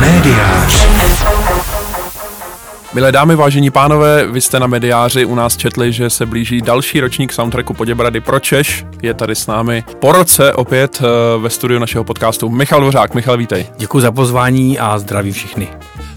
Médiář. Milé dámy, vážení pánové, vy jste na mediáři u nás četli, že se blíží další ročník soundtracku Poděbrady pro Češ. Je tady s námi po roce opět eh, ve studiu našeho podcastu Michal Dvořák. Michal, vítej. Děkuji za pozvání a zdraví všichni.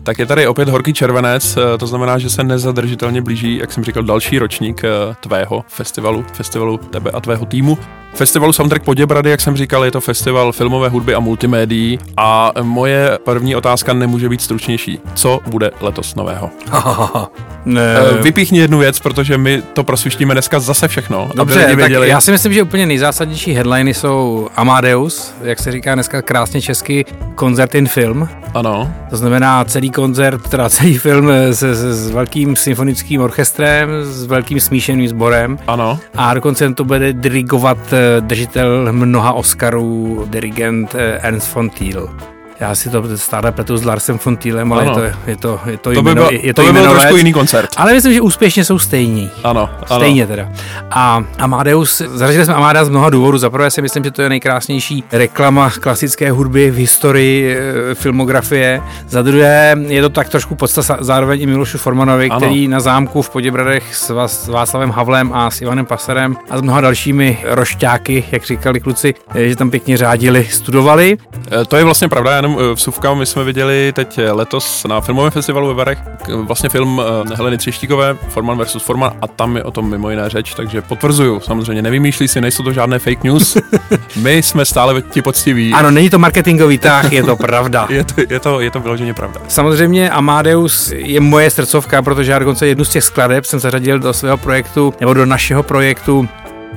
Tak je tady opět horký červenec, eh, to znamená, že se nezadržitelně blíží, jak jsem říkal, další ročník eh, tvého festivalu, festivalu tebe a tvého týmu. Festivalu Soundtrack Poděbrady, jak jsem říkal, je to festival filmové hudby a multimédií a moje první otázka nemůže být stručnější. Co bude letos nového? ne. Eh, vypíchni jednu věc, protože my to prosvištíme dneska zase všechno. Dobře, tak já si myslím, že úplně nejzásadnější headliny jsou Amadeus, jak se říká dneska krásně česky, koncert in film. Ano. To znamená celý koncert, teda celý film s, s, s velkým symfonickým orchestrem, s velkým smíšeným sborem. Ano. A dokonce to bude dirigovat eh, držitel mnoha Oscarů, dirigent eh, Ernst von Thiel. Já si to stále pletu s Larsem von Thielem, ale je to, je to, je to, to by byl, je to, to by byl trošku jiný koncert. Ale myslím, že úspěšně jsou stejní. Ano, ano. Stejně teda. A Amadeus, zařadili jsme Amadeus z mnoha důvodů. Za prvé si myslím, že to je nejkrásnější reklama klasické hudby v historii e, filmografie. Za druhé je to tak trošku podsta zároveň i Milošu Formanovi, ano. který na zámku v Poděbradech s, s Václavem Havlem a s Ivanem Pasarem a s mnoha dalšími rošťáky, jak říkali kluci, e, že tam pěkně řádili, studovali. E, to je vlastně pravda, já jenom eh, vsuvka, my jsme viděli teď eh, letos na filmovém festivalu ve Varech vlastně film eh, Heleny Třištíkové, Forman versus Forman a tam je o tom mimo jiné řeč, takže potvrzuju, samozřejmě nevymýšlí si, nejsou to žádné fake news, my jsme stále ti poctiví. Ano, není to marketingový tah, je to pravda. je, to, je, to, je to vyloženě pravda. Samozřejmě Amadeus je moje srdcovka, protože já dokonce jednu z těch skladeb jsem zařadil do svého projektu, nebo do našeho projektu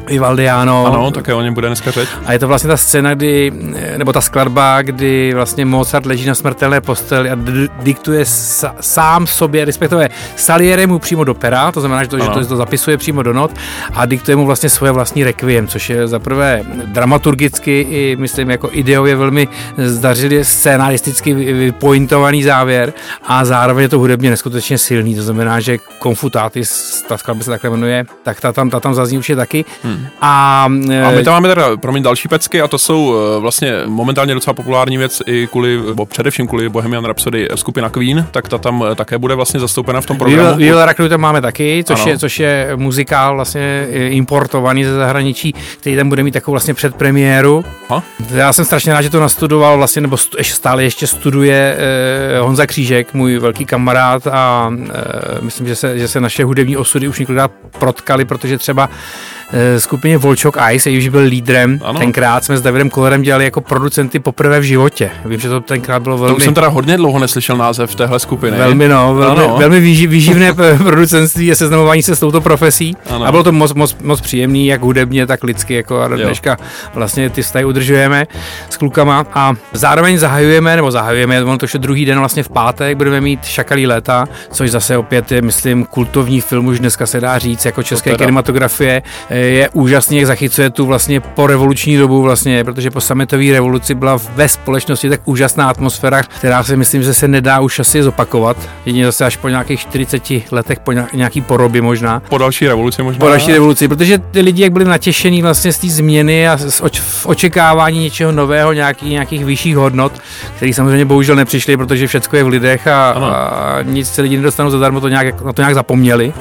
Vivaldiano. Ano, také o něm bude dneska řeč. A je to vlastně ta scéna, kdy, nebo ta skladba, kdy vlastně Mozart leží na smrtelné posteli a d- diktuje sa, sám sobě, respektive Salieri mu přímo do pera, to znamená, že to, že to, že to zapisuje přímo do not a diktuje mu vlastně svoje vlastní requiem, což je za prvé dramaturgicky i myslím jako ideově velmi zdařilý scénaristicky vypointovaný závěr a zároveň je to hudebně neskutečně silný, to znamená, že Confutatis, ta skladba se takhle jmenuje, tak ta tam, ta tam zazní určitě taky Hmm. A, a my tam máme teda, promiň, další pecky a to jsou eh, vlastně momentálně docela populární věc i kvůli, nebo především kvůli Bohemian Rhapsody skupina Queen, tak ta tam eh, také bude vlastně zastoupena v tom programu. Viva Rakru tam máme taky, což je, což je muzikál vlastně importovaný ze zahraničí, který tam bude mít takovou vlastně předpremiéru. Ha? Já jsem strašně rád, že to nastudoval vlastně, nebo ještě stále ještě studuje eh, Honza Křížek, můj velký kamarád a eh, myslím, že se, že se naše hudební osudy už několikrát protkali, protože třeba Eh, skupině Volchok Ice, jejíž byl lídrem. Ano. Tenkrát jsme s Davidem Kollerem dělali jako producenty poprvé v životě. Vím, že to tenkrát bylo velmi... To jsem teda hodně dlouho neslyšel název téhle skupiny. Velmi no, velmi, ano. velmi výživné producentství a seznamování se s touto profesí. Ano. A bylo to moc, moc, moc příjemný, jak hudebně, tak lidsky, jako a dneška vlastně ty vztahy udržujeme s klukama a zároveň zahajujeme, nebo zahajujeme, ono to je druhý den vlastně v pátek, budeme mít Šakalí léta, což zase opět je, myslím, kultovní film, už dneska se dá říct, jako české kinematografie je úžasný, jak zachycuje tu vlastně po revoluční dobu vlastně, protože po sametové revoluci byla ve společnosti tak úžasná atmosféra, která si myslím, že se nedá už asi zopakovat. Jedině zase až po nějakých 40 letech, po nějaký poroby možná. Po další revoluci možná. Po další revoluci, protože ty lidi jak byli natěšení vlastně z té změny a z oč- v očekávání něčeho nového, nějaký, nějakých vyšších hodnot, které samozřejmě bohužel nepřišly, protože všechno je v lidech a, a nic se lidi nedostanou zadarmo, to nějak, na to nějak zapomněli.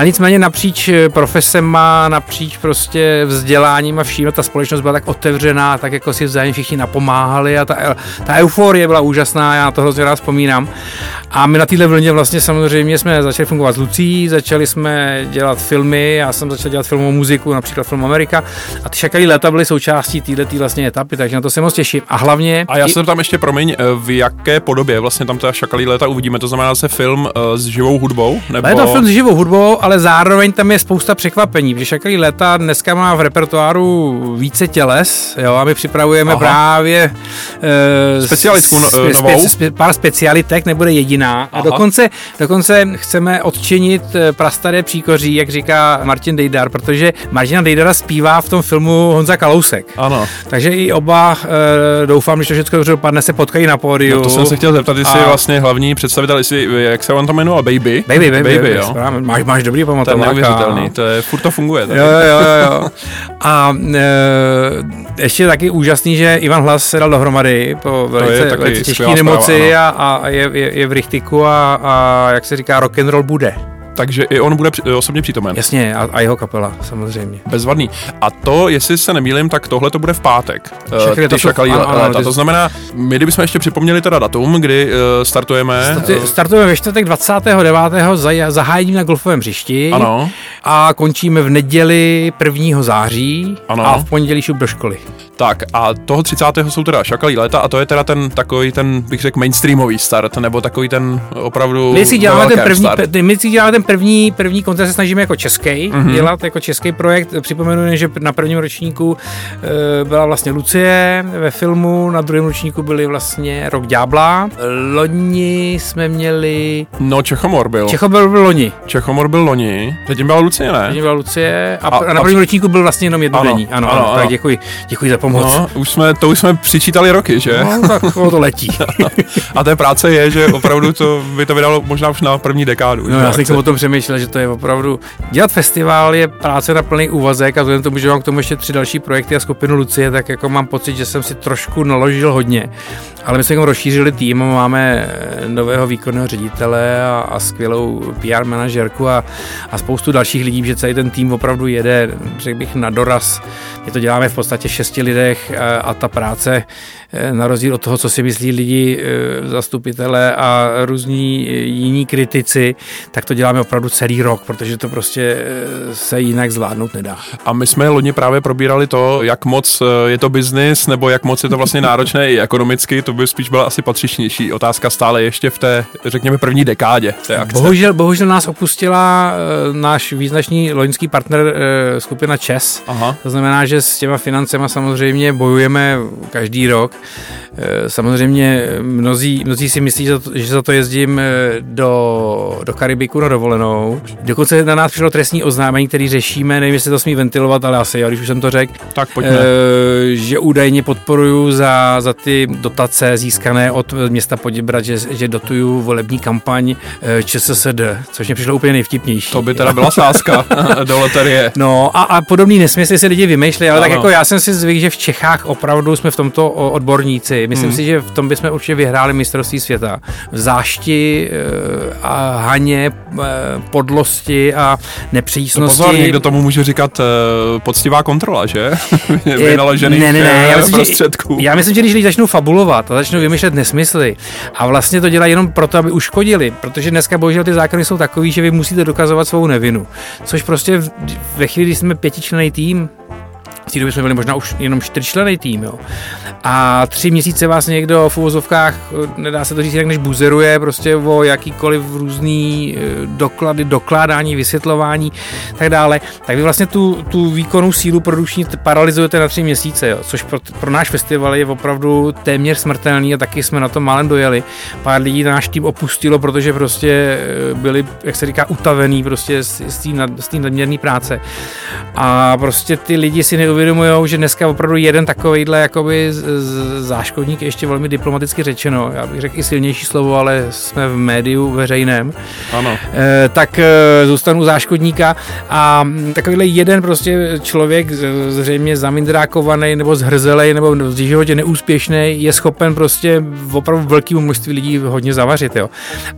A nicméně napříč eh, profesema, napříč prostě vzděláním a vším, ta společnost byla tak otevřená, tak jako si vzájemně všichni napomáhali a ta, ta euforie byla úžasná, já na to hrozně rád vzpomínám. A my na téhle vlně vlastně samozřejmě jsme začali fungovat s Lucí, začali jsme dělat filmy, já jsem začal dělat filmovou muziku, například film Amerika a ty šakalí léta byly součástí této vlastně etapy, takže na to se moc těším. A hlavně... A já jsem tam ještě, promiň, eh, v jaké podobě vlastně tam ta šakalí léta uvidíme, to znamená se film eh, s živou hudbou? Nebo... Je to film s živou hudbou, ale zároveň tam je spousta překvapení, protože Šakalí leta dneska má v repertoáru více těles, jo, a my připravujeme Aha. právě uh, specialitku no, spe, novou. Spe, pár specialitek, nebude jediná. Aha. A dokonce, dokonce chceme odčinit eh, prastaré příkoří, jak říká Martin Dejdar, protože Martina Dejdara zpívá v tom filmu Honza Kalousek. Ano. Takže i oba uh, doufám, že to všechno dobře dopadne, se potkají na pódiu. No to jsem se chtěl zeptat, jestli a... vlastně hlavní představitel, jestli, jak se on to jmenuje, Baby? Baby, Baby, baby, baby jo. Máš, máš dobrý pamatováka. To je neuvěřitelný, to je, furt to funguje. Jo, jo, jo, jo. A e, ještě taky úžasný, že Ivan Hlas se dal dohromady po velice, velice těžké nemoci a, a je, je, je v Richtiku a, a jak se říká, rock and roll bude takže i on bude při, osobně přítomen. Jasně, a, a jeho kapela, samozřejmě. Bezvadný. A to, jestli se nemýlím, tak tohle to bude v pátek. Všechny to šakalí ano, ano, léta. To znamená, my kdybychom ještě připomněli teda datum, kdy uh, startujeme. Startu, startujeme ve čtvrtek 29. Za, zahájením na golfovém hřišti. Ano. A končíme v neděli 1. září ano. a v pondělí šup do školy. Tak a toho 30. jsou teda šakalí léta a to je teda ten takový ten, bych řekl, mainstreamový start, nebo takový ten opravdu My si děláme ten první, start. my si děláme ten první, první koncert se snažíme jako český mm-hmm. dělat, jako český projekt. Připomenu, že na prvním ročníku e, byla vlastně Lucie ve filmu, na druhém ročníku byli vlastně Rok Ďábla. Loni jsme měli... No, Čechomor byl. Čechomor byl loni. Čechomor byl loni. Předtím byla Lucie, ne? Předtím byla Lucie a, a, a na prvním a... ročníku byl vlastně jenom jedno ano, Ano, ano, ano, tak děkuji, děkuji za pomoc. No, už jsme, to už jsme přičítali roky, že? No, tak to letí. a té práce je, že opravdu to by to vydalo možná už na první dekádu. No, já jsem o tom přemýšlel, že to je opravdu... Dělat festival je práce na plný úvazek a vzhledem tomu, že mám k tomu ještě tři další projekty a skupinu Lucie, tak jako mám pocit, že jsem si trošku naložil hodně. Ale my jsme jako rozšířili tým, máme nového výkonného ředitele a, a skvělou PR manažerku a, a spoustu dalších lidí, že celý ten tým opravdu jede, řekl bych, na doraz. My to děláme v podstatě šesti lidech a, a ta práce Eh, na rozdíl od toho, co si myslí lidi, eh, zastupitelé a různí eh, jiní kritici, tak to děláme opravdu celý rok, protože to prostě se jinak zvládnout nedá. A my jsme loni právě probírali to, jak moc je to biznis, nebo jak moc je to vlastně náročné i ekonomicky, to by spíš byla asi patřičnější otázka stále ještě v té, řekněme, první dekádě té akce. Bohužel, bohužel nás opustila náš význačný loňský partner skupina ČES. Aha. To znamená, že s těma financema samozřejmě bojujeme každý rok. Eh, samozřejmě mnozí, mnozí si myslí, že za to jezdím eh, do, do Karibiku na dovolenou. Dokonce na nás přišlo trestní oznámení, který řešíme, nevím, jestli to smí ventilovat, ale asi, když už jsem to řekl. Tak pojďme. Eh, že údajně podporuju za, za ty dotace získané od města Poděbrat, že, že dotuju volební kampaň ČSSD, což mě přišlo úplně nejvtipnější. To by teda byla sázka do loterie. No a, a podobný nesmysly se lidi vymýšlí, ale ano. tak jako já jsem si zvyk, že v Čechách opravdu jsme v tomto odboru odborníci. Myslím hmm. si, že v tom bychom určitě vyhráli mistrovství světa. V zášti eh, a haně, eh, podlosti a nepřísnosti. No pozor, někdo tomu může říkat uh, poctivá kontrola, že? Vynaložených ne, ne, ne, já myslím, prostředků. Že, já myslím, že když lidi začnou fabulovat a začnou vymýšlet nesmysly a vlastně to dělají jenom proto, aby uškodili, protože dneska bohužel ty zákony jsou takový, že vy musíte dokazovat svou nevinu. Což prostě ve chvíli, kdy jsme pětičlený tým, v té době jsme byli možná už jenom čtyřčlený tým, jo. A tři měsíce vás někdo v uvozovkách, nedá se to říct jinak, než buzeruje prostě o jakýkoliv různý eh, doklady, dokládání, vysvětlování tak dále, tak vy vlastně tu, tu výkonu sílu produkční paralizujete na tři měsíce, jo, což pro, pro náš festival je opravdu téměř smrtelný a taky jsme na to málem dojeli. Pár lidí náš tým opustilo, protože prostě eh, byli, jak se říká, utavený prostě z, z té nadměrné práce. A prostě ty lidi si neuvědomují, uvědomují, že dneska opravdu jeden takovýhle jakoby záškodník, ještě velmi diplomaticky řečeno, já bych řekl i silnější slovo, ale jsme v médiu veřejném, ano. E, tak e, zůstanu záškodníka a takovýhle jeden prostě člověk zřejmě zamindrákovaný nebo zhrzelej nebo v životě neúspěšný je schopen prostě opravdu velkému množství lidí hodně zavařit. Jo.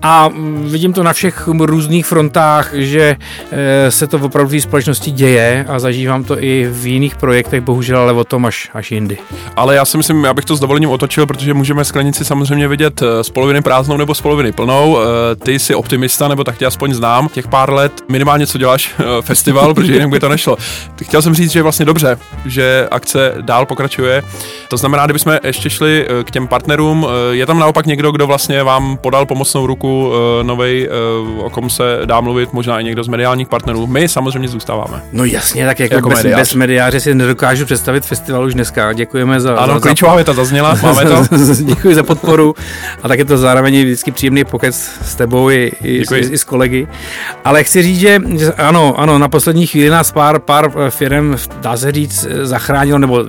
A vidím to na všech různých frontách, že e, se to opravdu v společnosti děje a zažívám to i v jiných projektech projektech, bohužel, ale o tom až, až jindy. Ale já si myslím, já bych to s dovolením otočil, protože můžeme sklenici samozřejmě vidět eh, z poloviny prázdnou nebo z poloviny plnou. Eh, ty jsi optimista, nebo tak tě aspoň znám. Těch pár let minimálně co děláš eh, festival, protože jinak by to nešlo. Chtěl jsem říct, že je vlastně dobře, že akce dál pokračuje. To znamená, kdybychom ještě šli k těm partnerům, je tam naopak někdo, kdo vlastně vám podal pomocnou ruku novej, o kom se dá mluvit, možná i někdo z mediálních partnerů. My samozřejmě zůstáváme. No jasně, tak jako, jako bez, mediář. bez mediáře si nedokážu představit festival už dneska. Děkujeme za... Ano, za, klíčová věta zazněla, máme to. Děkuji za podporu a tak je to zároveň vždycky příjemný pokec s tebou i, i, i, i s kolegy. Ale chci říct, že, že ano, ano, na poslední chvíli nás pár, pár firm, dá se říct, zachránilo, nebo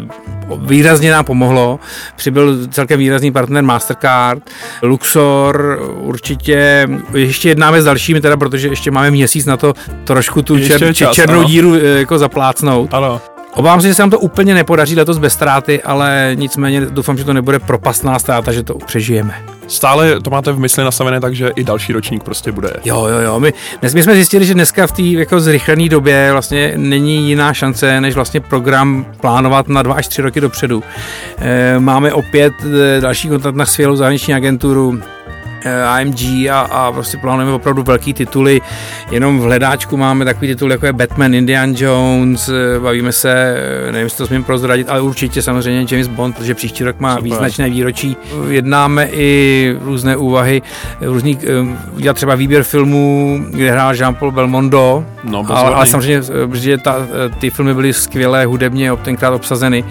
výrazně nám pomohlo. Přibyl celkem výrazný partner Mastercard, Luxor, určitě ještě jednáme s dalšími, teda, protože ještě máme měsíc na to trošku tu čer, čas, černou ano. díru eh, jako zaplácnout. Ano. Obávám se, že se nám to úplně nepodaří letos bez ztráty, ale nicméně doufám, že to nebude propastná ztráta, že to přežijeme. Stále to máte v mysli nastavené tak, že i další ročník prostě bude. Jo, jo, jo. My, dnes, my jsme zjistili, že dneska v té jako zrychlené době vlastně není jiná šance, než vlastně program plánovat na dva až tři roky dopředu. E, máme opět e, další kontakt na skvělou zahraniční agenturu, Eh, AMG a, a prostě plánujeme opravdu velký tituly. Jenom v hledáčku máme takový titul, jako je Batman, Indian Jones, eh, bavíme se, eh, nevím, jestli to smím prozradit, ale určitě samozřejmě James Bond, protože příští rok má Super. význačné výročí. Jednáme i různé úvahy, různý, udělat třeba výběr filmů, kde hrál Jean-Paul Belmondo, no, ale, ale samozřejmě, protože ta, ty filmy byly skvělé hudebně tenkrát obsazeny,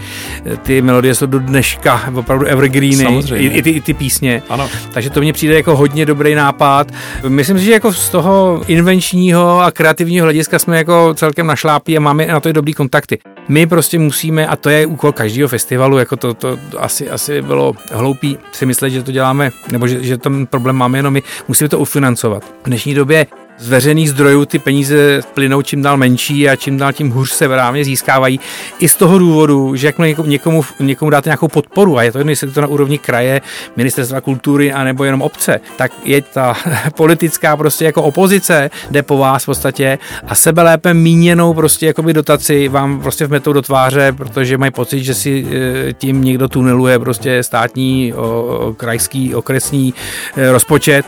ty melodie jsou do dneška opravdu evergreeny, i, i, ty, i ty písně, ano. takže to mně přijde jako hodně dobrý nápad. Myslím si, že jako z toho invenčního a kreativního hlediska jsme jako celkem našlápí a máme na to i dobrý kontakty. My prostě musíme, a to je úkol každého festivalu, jako to, to asi, asi bylo hloupý si myslet, že to děláme, nebo že, že ten problém máme jenom my, musíme to ufinancovat. V dnešní době z veřejných zdrojů ty peníze plynou čím dál menší a čím dál tím hůř se právě získávají. I z toho důvodu, že jakmile někomu, někomu, dáte nějakou podporu, a je to jedno, jestli to na úrovni kraje, ministerstva kultury, anebo jenom obce, tak je ta politická prostě jako opozice, jde po vás v podstatě a sebe lépe míněnou prostě jakoby dotaci vám prostě vmetou do tváře, protože mají pocit, že si e, tím někdo tuneluje prostě státní, o, krajský, okresní e, rozpočet.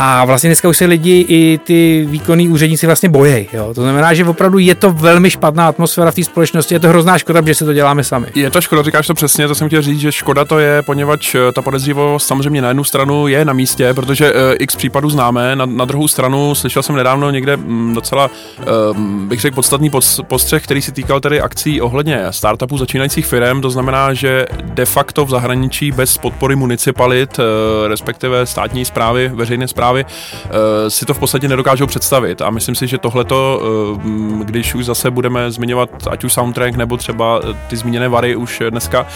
A vlastně dneska už se lidi i ty výkonní úředníci vlastně bojejí. To znamená, že opravdu je to velmi špatná atmosféra v té společnosti, je to hrozná škoda, že se to děláme sami. Je to škoda, říkáš to přesně, to jsem chtěl říct, že škoda to je, poněvadž eh, ta podezřivost samozřejmě na jednu stranu je na místě, protože uh, x případů známe, na, na druhou stranu slyšel jsem nedávno někde m, docela, um, bych řekl, podstatný postřeh, který se týkal tedy akcí ohledně startupů začínajících firm, to znamená, že de facto v zahraničí bez podpory municipalit, uh, respektive státní zprávy, veřejné zprávy, zprávy, eh, si to v podstatě nedokážou představit. A myslím si, že tohleto, eh, když už zase budeme zmiňovat ať už soundtrack nebo třeba eh, ty zmíněné vary už dneska,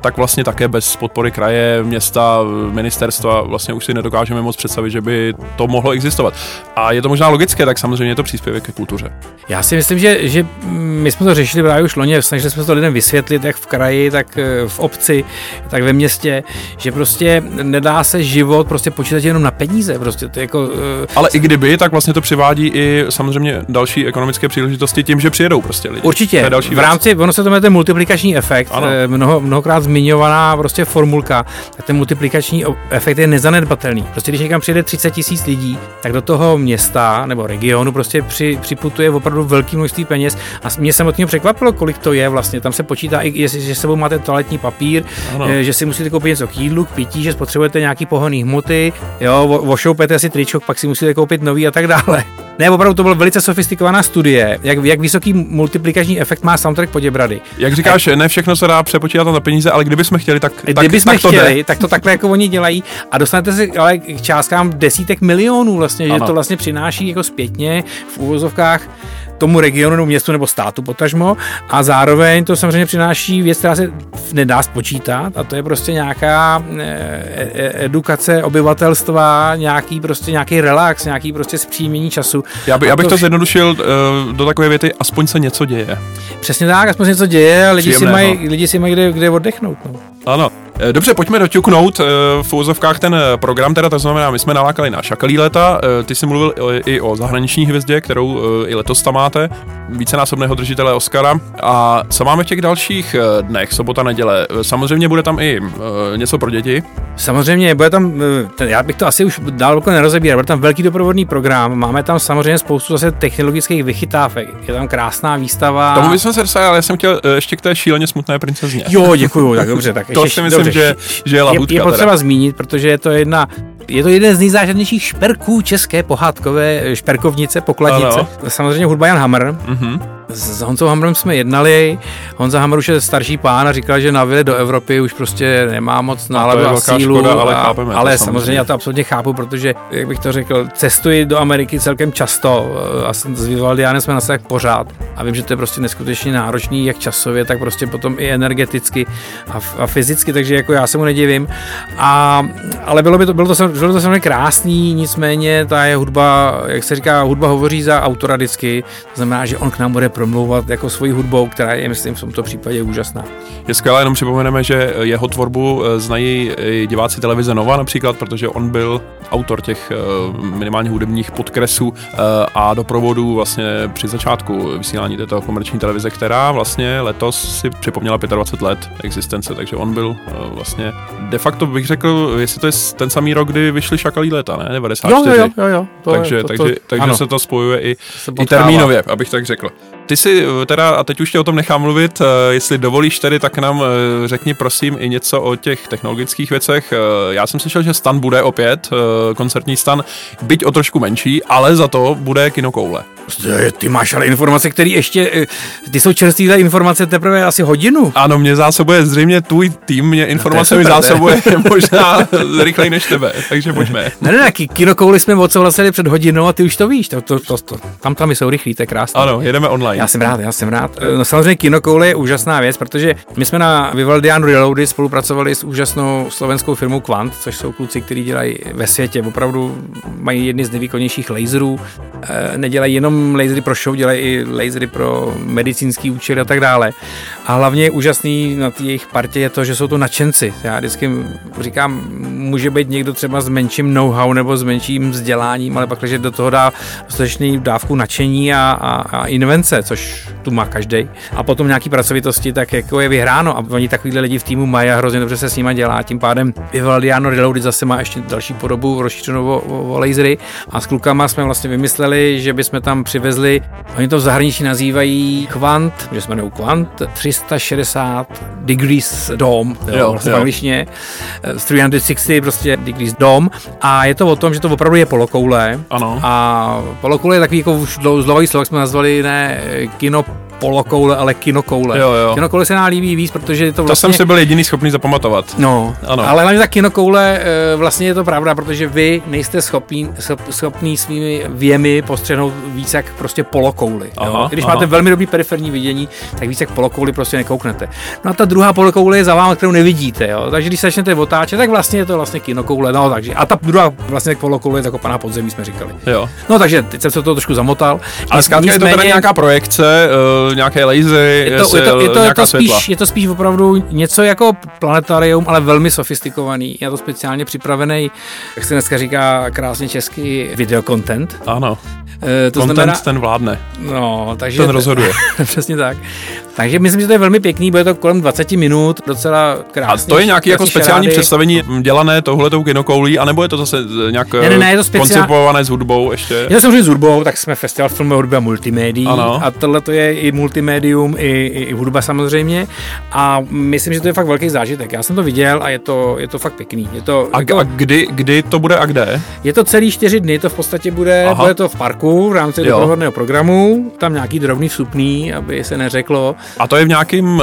tak vlastně také bez podpory kraje, města, ministerstva vlastně už si nedokážeme moc představit, že by to mohlo existovat. A je to možná logické, tak samozřejmě je to příspěvek ke kultuře. Já si myslím, že, že my jsme to řešili právě už loni, snažili jsme to lidem vysvětlit, jak v kraji, tak v obci, tak ve městě, že prostě nedá se život prostě počítat jenom na peníze. Prostě to jako, uh, Ale i kdyby, tak vlastně to přivádí i samozřejmě další ekonomické příležitosti tím, že přijedou prostě lidi. Určitě. další v rámci, ono se to jmenuje ten multiplikační efekt, ano. Eh, mnoho, mnohokrát zmiňovaná prostě formulka, tak ten multiplikační efekt je nezanedbatelný. Prostě když někam přijede 30 tisíc lidí, tak do toho města nebo regionu prostě při, připutuje opravdu velký množství peněz a mě samotně překvapilo, kolik to je vlastně. Tam se počítá i, jestli, že sebou máte toaletní papír, ano. Eh, že si musíte koupit něco k jídlu, k pití, že spotřebujete nějaký pohonný hmoty, jo, ošoupete si tričok, pak si musíte koupit nový a tak dále. Ne, opravdu to byla velice sofistikovaná studie, jak, jak vysoký multiplikační efekt má soundtrack Poděbrady. Jak říkáš, a, ne všechno se dá přepočítat na peníze, ale kdybychom chtěli, tak, tak kdybychom tak to chtěli, jde. tak to takhle jako oni dělají a dostanete si ale k částkám desítek milionů vlastně, ano. že to vlastně přináší jako zpětně v úvozovkách tomu regionu nebo městu nebo státu potažmo a zároveň to samozřejmě přináší věc, která se nedá spočítat a to je prostě nějaká e, e, edukace obyvatelstva, nějaký prostě nějaký relax, nějaký prostě zpříjmění času. Já, by, já bych to, to zjednodušil uh, do takové věty, aspoň se něco děje. Přesně tak, aspoň se něco děje a lidi si mají, lidi si mají kde, kde oddechnout. No. Ano. Eh, dobře, pojďme doťuknout eh, v úzovkách ten eh, program, teda to znamená, my jsme nalákali na šakalí leta, ty jsi mluvil i o zahraniční hvězdě, kterou i letos tam máte, vícenásobného držitele Oscara. A co máme v těch dalších dnech, sobota, neděle? Samozřejmě bude tam i něco pro děti. Samozřejmě, bude tam, já bych to asi už dál jako nerozebíral, bude tam velký doprovodný program, máme tam samozřejmě spoustu zase technologických vychytávek, je tam krásná výstava. Tomu bychom se dostali, ale já jsem chtěl ještě k té šíleně smutné princezně. Jo, děkuju, tak dobře, tak to si myslím, že, že je lahutka. Je, je potřeba teda. zmínit, protože je to jedna Je to jeden z nejzážadnějších šperků české pohádkové šperkovnice, pokladnice. Ano. Samozřejmě hudba Jan Hammer. Mm-hmm. S Honzou Hamrem jsme jednali, Honza Hamr už je starší pán a říkal, že na vile do Evropy už prostě nemá moc náladu a, a sílu. Škoda, ale a, chápeme ale to samozřejmě. samozřejmě já to absolutně chápu, protože, jak bych to řekl, cestuji do Ameriky celkem často a s Vivaldiánem jsme na tak pořád a vím, že to je prostě neskutečně náročný, jak časově, tak prostě potom i energeticky a, a fyzicky, takže jako já se mu nedivím. A, ale bylo, by to, bylo, to, bylo to samozřejmě krásný, nicméně ta je hudba, jak se říká, hudba hovoří za autora vždycky, to znamená, že on k nám bude promlouvat jako svojí hudbou, která je, myslím, v tomto případě úžasná. Je skvělé, jenom připomeneme, že jeho tvorbu eh, znají i diváci televize Nova například, protože on byl autor těch eh, minimálně hudebních podkresů eh, a doprovodů vlastně při začátku vysílání této komerční televize, která vlastně letos si připomněla 25 let existence, takže on byl vlastně de facto bych řekl, jestli to je ten samý rok, kdy vyšly Šakalí léta, ne? 94. Jo, jo, jo, jo. To takže je, to, to, takže, takže se to spojuje i, i termínově, abych tak řekl. Ty si eh, teda, a teď už tě o tom nechám mluvit, eh, jestli dovolíš tedy, tak nám eh, řekni prosím i něco o těch technologických věcech. Já jsem slyšel, že stan bude opět, koncertní stan, byť o trošku menší, ale za to bude kinokoule. Ty máš ale informace, které ještě, ty jsou čerstvé informace teprve asi hodinu. Ano, mě zásobuje zřejmě tvůj tým, mě informace mi zásobuje možná rychleji než tebe, takže pojďme. Ne, ne, ne, kinokouli jsme odsouhlasili před hodinou a ty už to víš, to, to, to, to tam tam jsou rychlí, to je krásné. Ano, jedeme online. Já jsem rád, já jsem rád. No samozřejmě Kinokoule je úžasná věc, protože my jsme na Vivaldian Reloady spolupracovali s úžasnou slovenskou firmou Quant, což jsou kluci, kteří dělají ve světě, opravdu mají jedny z nejvýkonnějších laserů. Eh, nedělají jenom lasery pro show, dělají i lasery pro medicínský účely a tak dále. A hlavně je úžasný na té jejich partě je to, že jsou to nadšenci. Já vždycky říkám, může být někdo třeba s menším know-how nebo s menším vzděláním, ale pak, když do toho dá dostatečný dávku nadšení a, a, a invence, což tu má každý. A potom nějaký pracovitosti, tak jako je vyhráno. A oni takovýhle lidi v týmu mají a hrozně dobře se s nimi dělá. Tím pádem Vivaldiano Reloaded zase má ještě další podobu rozšířenou o, o, o lasery. A s klukama jsme vlastně vymysleli, že bychom tam přivezli, oni to v zahraničí nazývají Quant, že jsme u Quant, 360 degrees dome, jo, jo, vlastně jo. v angličtině, 360 prostě degrees dome. A je to o tom, že to opravdu je polokoule. Ano. A polokoule je takový jako zlový slovo, jsme nazvali ne kino polokoule, ale kinokoule. Jo, jo. Kinokoule se nám líbí víc, protože je to vlastně... To jsem si byl jediný schopný zapamatovat. No, ano. ale hlavně ta kinokoule, eh, vlastně je to pravda, protože vy nejste schopný, schopný svými věmi postřehnout víc jak prostě polokouli. Aha, Když aha. máte velmi dobrý periferní vidění, tak víc jak polokouli prostě nekouknete. No a ta druhá polokoule je za vámi, kterou nevidíte. Jo? Takže když začnete otáčet, tak vlastně je to vlastně kinokoule. No, takže. A ta druhá vlastně polokoule je zakopaná podzemí, jsme říkali. Jo. No takže teď jsem se to trošku zamotal. Ale zkrátka je to teda nějaká projekce, uh nějaké lasery, je to, je to, je to, je to spíš, je to spíš opravdu něco jako planetarium, ale velmi sofistikovaný. Je to speciálně připravený, jak se dneska říká krásně český videokontent. Ano. E, to Content znamená, ten vládne. No, takže ten rozhoduje. přesně tak. Takže myslím, že to je velmi pěkný, bude to kolem 20 minut, docela krásný. A to je nějaký jako speciální šarády. představení dělané touhletou kinokoulí, anebo je to zase nějak ne, ne, ne, je to speciál... koncipované s hudbou ještě? Je to samozřejmě s hudbou, tak jsme festival filmové hudby a multimédií. Ano. A tohle to je i multimédium, i, i, i, hudba samozřejmě. A myslím, že to je fakt velký zážitek. Já jsem to viděl a je to, je to fakt pěkný. Je to, a, to, a kdy, kdy to bude a kde? Je to celý čtyři dny, to v podstatě bude, Aha. bude to v parku v rámci doprovodného programu. Tam nějaký drobný vstupný, aby se neřeklo. A to je v nějakém uh,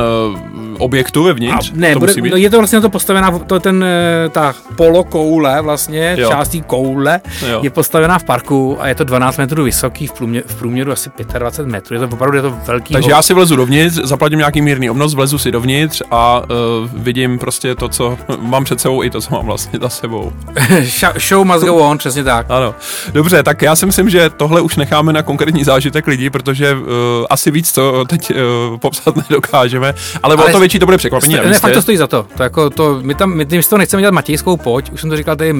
objektu vevnitř? A ne, to bude, no je to vlastně na to postavená, to ten, eh, ta polokoule vlastně, jo. částí koule, jo. je postavená v parku a je to 12 metrů vysoký, v průměru, v průměru asi 25 metrů. Je to opravdu je to velký. Takže já si vlezu dovnitř, zaplatím nějaký mírný obnos, vlezu si dovnitř a uh, vidím prostě to, co mám před sebou i to, co mám vlastně za sebou. Show must go on, přesně tak. Ano. Dobře, tak já si myslím, že tohle už necháme na konkrétní zážitek lidí, protože uh, asi víc to teď uh, popsat nedokážeme, ale, ale o to větší to bude překvapení. Ne, fakt to stojí za to. to, jako to my tam, my, my to nechceme dělat matějskou poď, už jsem to říkal tady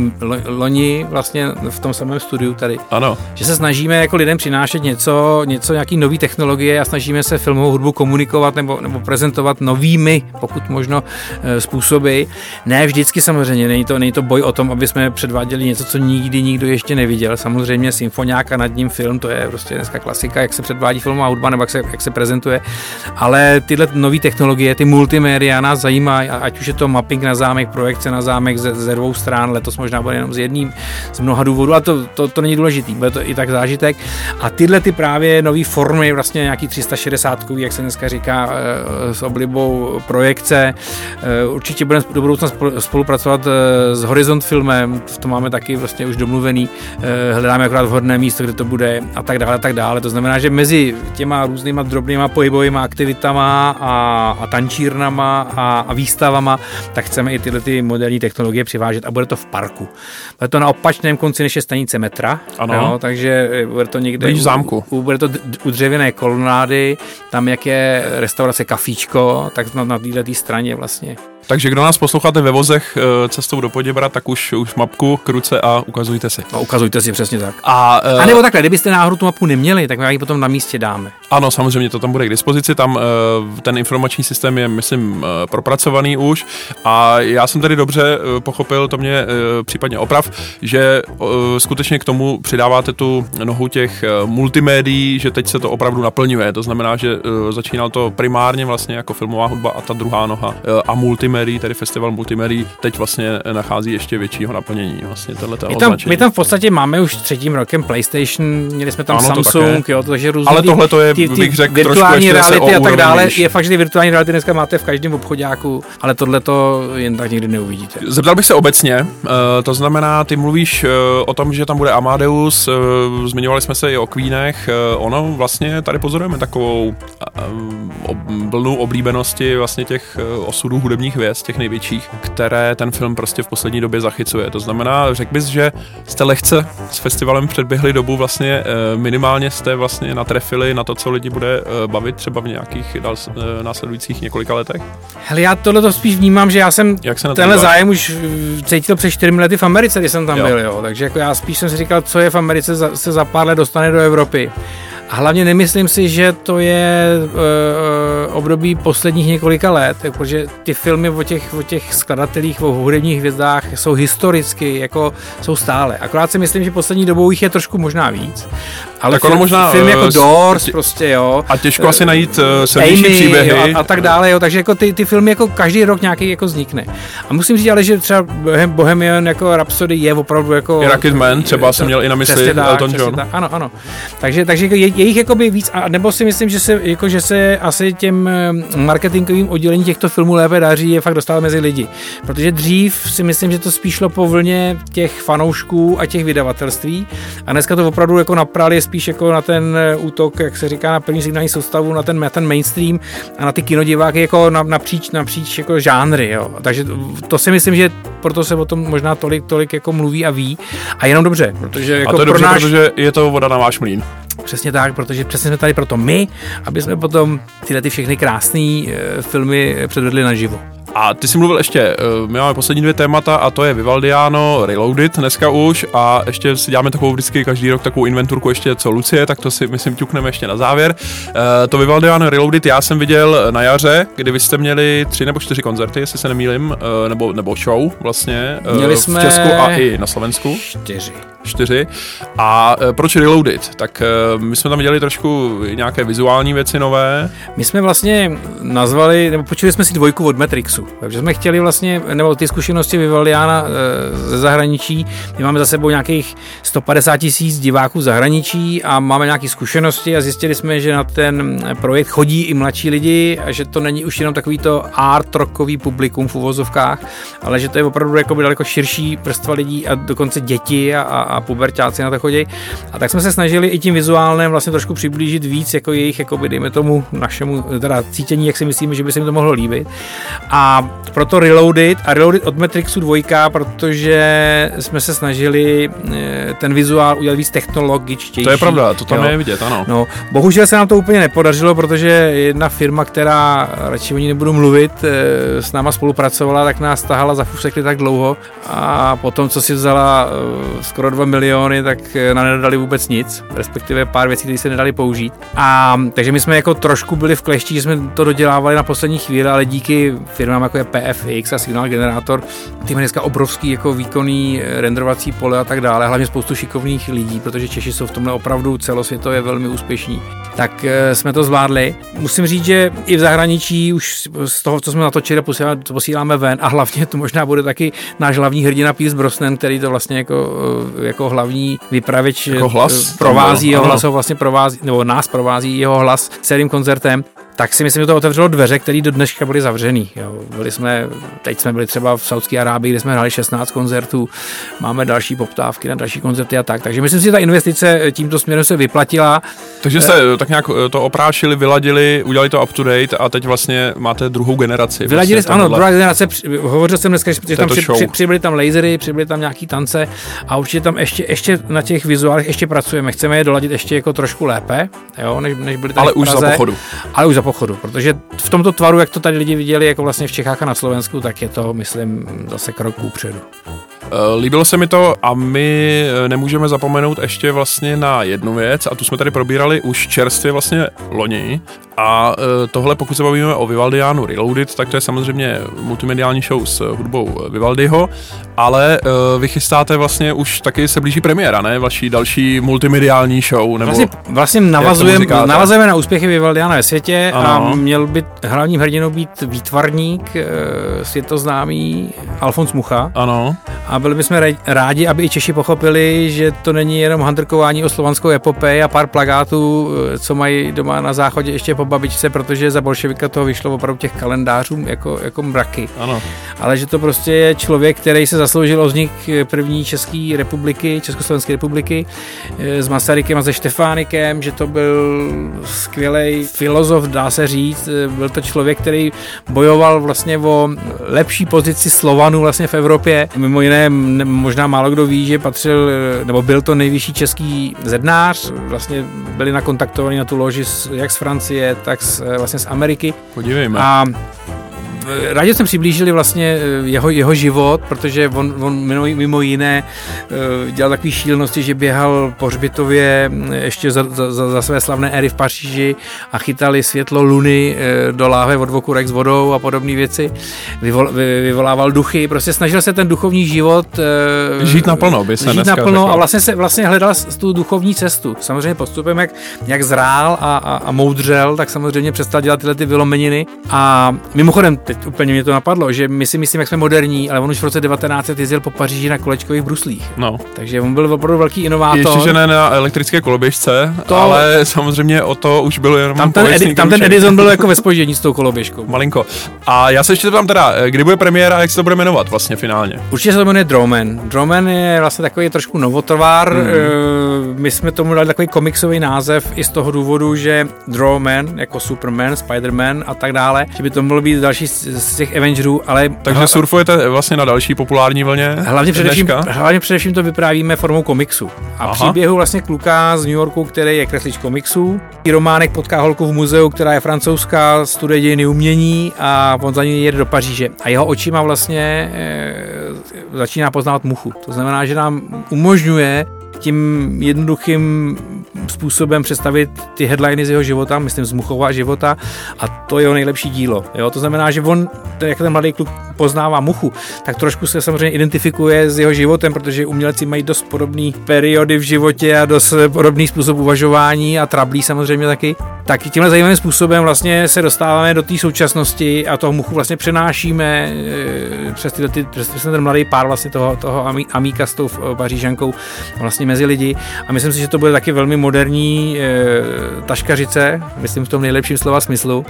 loni vlastně v tom samém studiu tady. Ano. Že se snažíme jako lidem přinášet něco, něco nějaký nový technologie a snažíme se filmovou hudbu komunikovat nebo, nebo prezentovat novými, pokud možno, eh, způsoby. Ne vždycky samozřejmě, není to, není to boj o tom, aby jsme předváděli něco, co nikdy nikdo ještě neviděl. Samozřejmě symfoniák a nad ním film, to je prostě dneska klasika, jak se předvádí filmová hudba nebo jak se, jak se prezentuje. Ale tyhle nové technologie, ty multimédia nás zajímá, ať už je to mapping na zámek, projekce na zámek ze, ze dvou stran, letos možná bude jenom z jedním, z mnoha důvodů, a to, to, to není důležitý, bude to i tak zážitek. A tyhle ty právě nové formy, vlastně nějaký 360, jak se dneska říká, eh, s oblibou projekce, eh, určitě budeme do budoucna spolupracovat s Horizont filmem, to máme taky vlastně už domluvený, hledáme akorát vhodné místo, kde to bude a tak dále, a tak dále. To znamená, že mezi těma různýma drobnýma pohybovými aktivitama a, a tančírnama a, a výstavama, tak chceme i tyhle ty moderní technologie přivážet a bude to v parku. Bude to na opačném konci než je stanice metra, ano. Jo, takže eh, bude to někde v zámku. U, bude to u dřevěné kolonády, tam jak je restaurace Kafíčko, tak na, na této straně vlastně. Takže kdo nás posloucháte ve vozech eh, cestou do Poděbra, tak už, už mapku k ruce a ukazujte si. No, ukazujte si přesně tak. A, uh, a nebo takhle, kdybyste náhodou tu mapu neměli, tak my ji potom na místě dáme. Ano, samozřejmě to tam bude k dispozici, tam uh, ten informační systém je, myslím, uh, propracovaný už a já jsem tady dobře uh, pochopil, to mě případně oprav, že skutečně k tomu přidáváte tu nohu těch multimédií, že teď se to opravdu naplňuje, to znamená, že začínal to primárně vlastně jako filmová hudba a ta druhá noha a multimédií, tedy festival multimédií, teď vlastně nachází ještě většího naplnění. Vlastně my, tam, my tam v podstatě máme už třetím rokem PlayStation, měli jsme tam ano, Samsung, jo, takže různě Ale tohle to je, ty, ty bych řekl, virtuální reality a tak dále. Je fakt, že virtuální reality dneska máte v každém obchodáku, ale tohle to jen tak nikdy neuvidíte. Zeptal bych se obecně, uh, to znamená, ty mluvíš uh, o tom, že tam bude Amadeus, uh, zmiňovali jsme se i o Queenech, uh, ono vlastně tady pozorujeme takovou uh, vlnu oblíbenosti vlastně těch uh, osudů hudebních věc, těch největších, které ten film prostě v poslední době zachycuje. To znamená, řekl bys, že jste lehce s festivalem předběhli dobu, vlastně eh, minimálně jste vlastně natrefili na to, co lidi bude eh, bavit třeba v nějakých eh, následujících několika letech? Hele, já tohle to spíš vnímám, že já jsem Jak se tenhle zájem už cítil před čtyřmi lety v Americe, kdy jsem tam jo. byl, jo. takže jako já spíš jsem si říkal, co je v Americe, za, se za pár let dostane do Evropy. A hlavně nemyslím si, že to je uh, období posledních několika let, protože ty filmy o těch, o těch skladatelích, o hudebních hvězdách jsou historicky, jako jsou stále. Akorát si myslím, že poslední dobou jich je trošku možná víc. Ale tak film, možná, film jako uh, Doors, tě, prostě jo. A těžko uh, asi najít uh, silnější příběhy. Jo, a, a, tak dále, jo. Takže jako ty, ty filmy jako každý rok nějaký jako vznikne. A musím říct ale, že třeba Bohemian jako Rhapsody je opravdu jako... Rocketman, třeba jsem měl i na mysli Elton John. Tak, ano, ano. Takže, takže je, je jich jakoby víc, a nebo si myslím, že se, jako, že se asi těm eh, marketingovým oddělení těchto filmů lépe daří je fakt dostat mezi lidi. Protože dřív si myslím, že to spíš šlo po vlně těch fanoušků a těch vydavatelství a dneska to opravdu jako naprali spíš jako na ten eh, útok, jak se říká, na první signální soustavu, na ten, na ten mainstream a na ty kinodiváky jako napříč, napříč jako žánry. Jo. Takže to si myslím, že proto se o tom možná tolik, tolik jako mluví a ví a jenom dobře, protože jako a to je pro dobře, náš... protože je to voda na váš mlín. Přesně tak, protože přesně jsme tady proto my, aby jsme potom tyhle ty všechny krásné e, filmy předvedli naživo. A ty jsi mluvil ještě, eh, my máme poslední dvě témata a to je Vivaldiano Reloaded dneska už a ještě si děláme takovou vždycky každý rok takovou inventurku ještě co Lucie, tak to si myslím ťukneme ještě na závěr. E, to Vivaldiano Reloaded já jsem viděl na jaře, kdy vy jste měli tři nebo čtyři koncerty, jestli se nemýlim, e, nebo, nebo show vlastně měli jsme v Česku a i na Slovensku. Čtyři. 4. A e, proč Reloaded? Tak e, my jsme tam dělali trošku nějaké vizuální věci nové. My jsme vlastně nazvali, nebo počuli jsme si dvojku od Matrixu. Takže jsme chtěli vlastně, nebo ty zkušenosti Vivaldiana e, ze zahraničí. My máme za sebou nějakých 150 tisíc diváků zahraničí a máme nějaké zkušenosti a zjistili jsme, že na ten projekt chodí i mladší lidi a že to není už jenom takový to art rockový publikum v uvozovkách, ale že to je opravdu jako daleko širší vrstva lidí a dokonce děti a, a a pubertáci na to chodí. A tak jsme se snažili i tím vizuálním vlastně trošku přiblížit víc jako jejich, jako by, dejme tomu našemu teda cítění, jak si myslíme, že by se jim to mohlo líbit. A proto Reloaded a Reloaded od Matrixu 2, protože jsme se snažili eh, ten vizuál udělat víc technologičtější. To je pravda, to tam jo. je vidět, ano. No, bohužel se nám to úplně nepodařilo, protože jedna firma, která radši o ní nebudu mluvit, eh, s náma spolupracovala, tak nás tahala za fusekli tak dlouho a potom, co si vzala eh, skoro dva třeba miliony, tak na nedali vůbec nic, respektive pár věcí, které se nedali použít. A takže my jsme jako trošku byli v klešti, že jsme to dodělávali na poslední chvíli, ale díky firmám jako je PFX a Signal Generator, ty mají dneska obrovský jako výkonný renderovací pole a tak dále, hlavně spoustu šikovných lidí, protože Češi jsou v tomhle opravdu celosvětově velmi úspěšní. Tak jsme to zvládli. Musím říct, že i v zahraničí už z toho, co jsme natočili, posíláme ven a hlavně to možná bude taky náš hlavní hrdina Pierce Brosnan, který to vlastně jako, jako hlavní vypravěč jako hlas? provází, jeho hlas ho vlastně provází, nebo nás provází jeho hlas celým koncertem tak si myslím, že to otevřelo dveře, které do dneška byly zavřený. Jo. Byli jsme, teď jsme byli třeba v Saudské Arábii, kde jsme hráli 16 koncertů, máme další poptávky na další koncerty a tak. Takže myslím si, že ta investice tímto směrem se vyplatila. Takže jste eh, tak nějak eh, to oprášili, vyladili, udělali to up to date a teď vlastně máte druhou generaci. Vyladili, vlastně, ano, druhá generace, hovořil jsem dneska, že tam při, při, přibyly tam lasery, přibyly tam nějaký tance a určitě tam ještě, ještě na těch vizuálech ještě pracujeme. Chceme je doladit ještě jako trošku lépe, jo, než, než byly Ale už za pochodu. Ale už za pochodu, protože v tomto tvaru, jak to tady lidi viděli, jako vlastně v Čechách a na Slovensku, tak je to, myslím, zase krok předu. Eh, líbilo se mi to a my eh, nemůžeme zapomenout ještě vlastně na jednu věc a tu jsme tady probírali už čerstvě vlastně loni a eh, tohle pokud se bavíme o Vivaldiánu Reloaded, tak to je samozřejmě multimediální show s hudbou Vivaldiho, ale vy chystáte vlastně už taky se blíží premiéra, ne? Vaší další multimediální show. Nebo vlastně, vlastně navazujeme, navazujeme na úspěchy Vivaldiana ve světě ano. a měl by hlavním hrdinou být výtvarník světoznámý Alfons Mucha. Ano. A byli bychom rádi, aby i Češi pochopili, že to není jenom handrkování o slovanskou epopej a pár plagátů, eh, co mají doma na záchodě ještě po babičce, protože za bolševika toho vyšlo opravdu těch kalendářů jako, jako mraky. Ano. Ale že to prostě je člověk, který se zasloužil o vznik první České republiky, Československé republiky eh, s Masarykem a se Štefánikem, že to byl skvělý filozof, dá se říct. Eh, byl to člověk, který bojoval vlastně o lepší pozici Slovanů vlastně v Evropě. Mimo jiné možná málo kdo ví, že patřil, nebo byl to nejvyšší český zednář, vlastně byli nakontaktovaní na tu loži jak z Francie, tak z, vlastně z Ameriky. Podívejme. A rádi jsme přiblížili vlastně eh, jeho, jeho život, protože on, on mimo, mimo jiné eh, dělal takové šílenosti, že běhal po hřbitově mm, ještě za, za, za své slavné éry v Paříži a chytali světlo luny eh, do láhve od vokurek s vodou a podobné věci. Vyvol, vy, vyvolával duchy, prostě snažil se ten duchovní život žít naplno, by se žít naplno a vlastně se vlastně hledal tu duchovní cestu. Samozřejmě postupem, jak, jak zrál a, a, a moudřel, tak samozřejmě přestal dělat tyhle ty vylomeniny a mimochodem, teď teď úplně mě to napadlo, že my si myslím, jak jsme moderní, ale on už v roce 1900 jezdil po Paříži na kolečkových bruslích. No. Takže on byl opravdu velký inovátor. Ještě, že ne na elektrické koloběžce, to... ale samozřejmě o to už byl jenom tam ten, Edi, tam ten Edison byl jako ve spoždění s tou koloběžkou. Malinko. A já se ještě tam teda, kdy bude premiéra a jak se to bude jmenovat vlastně finálně? Určitě se to jmenuje Droman. Droman je vlastně takový trošku novotovar. Hmm. Eh, my jsme tomu dali takový komiksový název i z toho důvodu, že Drawman, jako Superman, Spiderman a tak dále, že by to mohlo být další z těch Avengerů, ale... Takže hla... surfujete vlastně na další populární vlně? Hlavně především, hlavně především to vyprávíme formou komiksu. A Aha. příběhu vlastně kluka z New Yorku, který je kreslič komiksů. Románek potká holku v muzeu, která je francouzská, studuje dějiny umění a on za ní jede do Paříže. A jeho očima vlastně e, začíná poznávat muchu. To znamená, že nám umožňuje tím jednoduchým způsobem představit ty headliny z jeho života, myslím z Muchova života a to je jeho nejlepší dílo. Jo? To znamená, že on, jak ten mladý kluk poznává Muchu, tak trošku se samozřejmě identifikuje s jeho životem, protože umělci mají dost podobné periody v životě a dost podobný způsob uvažování a trablí samozřejmě taky. Tak tímhle zajímavým způsobem vlastně se dostáváme do té současnosti a toho Muchu vlastně přenášíme eh, přes, tyhle, ty, přes ten mladý pár vlastně toho, toho Amíka s tou Pařížankou vlastně mezi lidi a myslím si, že to bude taky velmi moderní e, taškařice, myslím v tom nejlepším slova smyslu.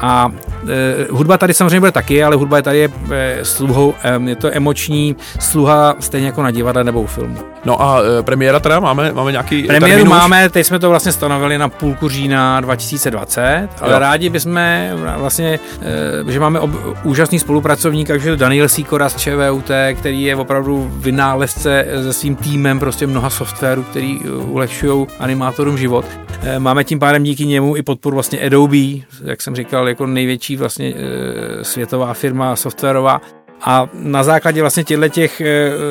A e, hudba tady samozřejmě bude taky, ale hudba je tady je e, sluhou, e, je to emoční sluha stejně jako na divadle nebo u filmu. No a e, premiéra teda máme, máme nějaký Premiéru máme, teď jsme to vlastně stanovili na půlku října 2020, ale jo. rádi bychom vlastně, e, že máme ob, úžasný spolupracovník, takže Daniel Sikora z ČVUT, který je opravdu vynálezce se svým týmem prostě mnoha softwaru, který ulehčují animátorům život. Eh, máme tím pádem díky němu i podporu vlastně Adobe, jak jsem říkal, jako největší vlastně eh, světová firma softwarová, A na základě vlastně těchto těch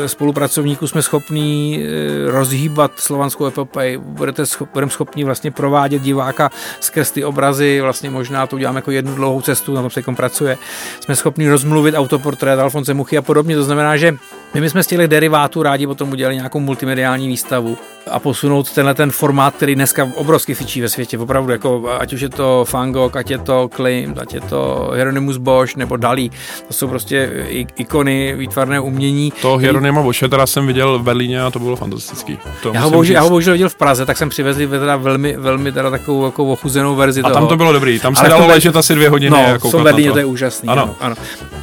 spolupracovníků jsme schopní rozhýbat slovanskou epopej. Budete schop, budeme schopni vlastně provádět diváka skrz ty obrazy, vlastně možná to uděláme jako jednu dlouhou cestu, na tom se pracuje. Jsme schopni rozmluvit autoportrét Alfonse Muchy a podobně. To znamená, že my bychom z těch derivátů rádi potom udělali nějakou multimediální výstavu a posunout tenhle ten formát, který dneska obrovsky fičí ve světě, opravdu, jako, ať už je to Fangok, ať je to Klimt, ať je to Hieronymus Bosch nebo Dalí, to jsou prostě ikony výtvarné umění. To Hieronyma Bosche teda jsem viděl v Berlíně a to bylo fantastický. To já, ho bohužel, já ho bohužel viděl v Praze, tak jsem přivezli teda velmi, velmi teda takovou jako ochuzenou verzi A toho. tam to bylo dobrý, tam se dalo ležet asi dvě hodiny. No, v Berlíně to. to je úžasný. Ano. ano. ano.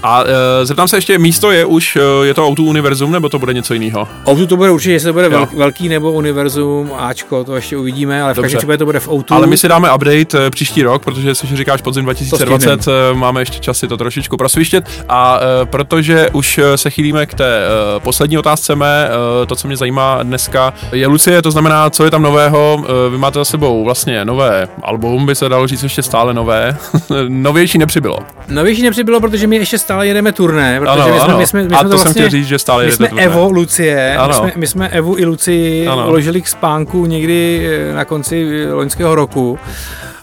A uh, zeptám se ještě, místo je už, uh, je to Auto Univerzum, nebo to bude něco jiného? Auto to bude určitě, jestli to bude jo. velký nebo Univerzum, Ačko, to ještě uvidíme, ale v každém případě to bude v Auto. Ale my si dáme update uh, příští rok, protože si říkáš podzim 2020, uh, máme ještě časy to trošičku prosvištět a uh, protože už se chýlíme k té poslední otázce mé, to, co mě zajímá dneska, je Lucie, to znamená, co je tam nového, uh, vy máte za sebou vlastně nové album, by se dalo říct ještě stále nové, novější nepřibylo. Novější nepřibylo, protože my ještě stále jedeme turné, protože ano, my jsme, ano. my jsme, my jsme a to, to vlastně, jsem chtěl říct, že stále my jsme. Evo, Lucie, my jsme, my jsme Evu i Luci uložili k spánku někdy eh, na konci loňského roku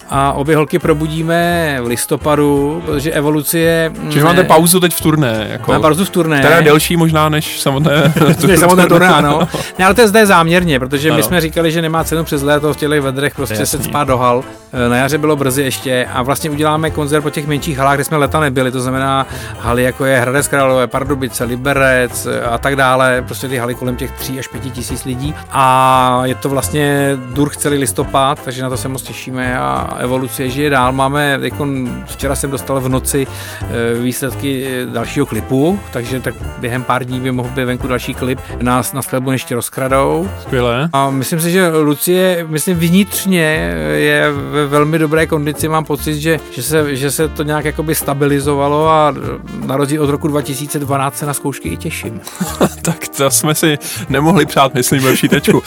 a obě holky probudíme v listopadu, protože evoluce je... Čiže máte pauzu teď v turné. Jako, Máme pauzu v turné. Která je delší možná než samotné, než samotné turné. ano. Ne, ale to je zde záměrně, protože ano. my jsme říkali, že nemá cenu přes léto v těch vedrech prostě Jasný. se spát do hal. E, na jaře bylo brzy ještě a vlastně uděláme koncert po těch menších halách, kde jsme leta nebyli, to znamená haly jako je Hradec Králové, Pardubice, Liberec e, a tak dále, prostě ty haly kolem těch 3 až 5 tisíc lidí a je to vlastně durch celý listopad, takže na to se moc těšíme a evoluce žije dál. Máme, jako včera jsem dostal v noci eh, výsledky eh, dalšího klipu, takže tak během pár dní by mohl být venku další klip. Nás na sklebu ještě rozkradou. Skvělé. A myslím si, že Lucie, myslím vnitřně je ve velmi dobré kondici. Mám pocit, že, že, se, že se to nějak jakoby stabilizovalo a na rozdíl od roku 2012 se na zkoušky i těším. tak to jsme si nemohli přát, myslím, lepší tečku. uh,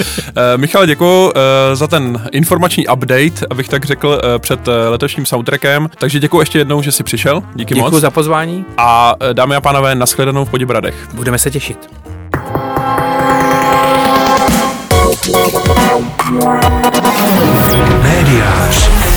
Michal, děkuji uh, za ten informační update, abych tak řekl, Eh, před eh, letošním soundtrackem, takže děkuji ještě jednou, že jsi přišel. Díky děkuji moc. Děkuji za pozvání. A eh, dámy a pánové, nashledanou v Poděbradech. Budeme se těšit. Mediář.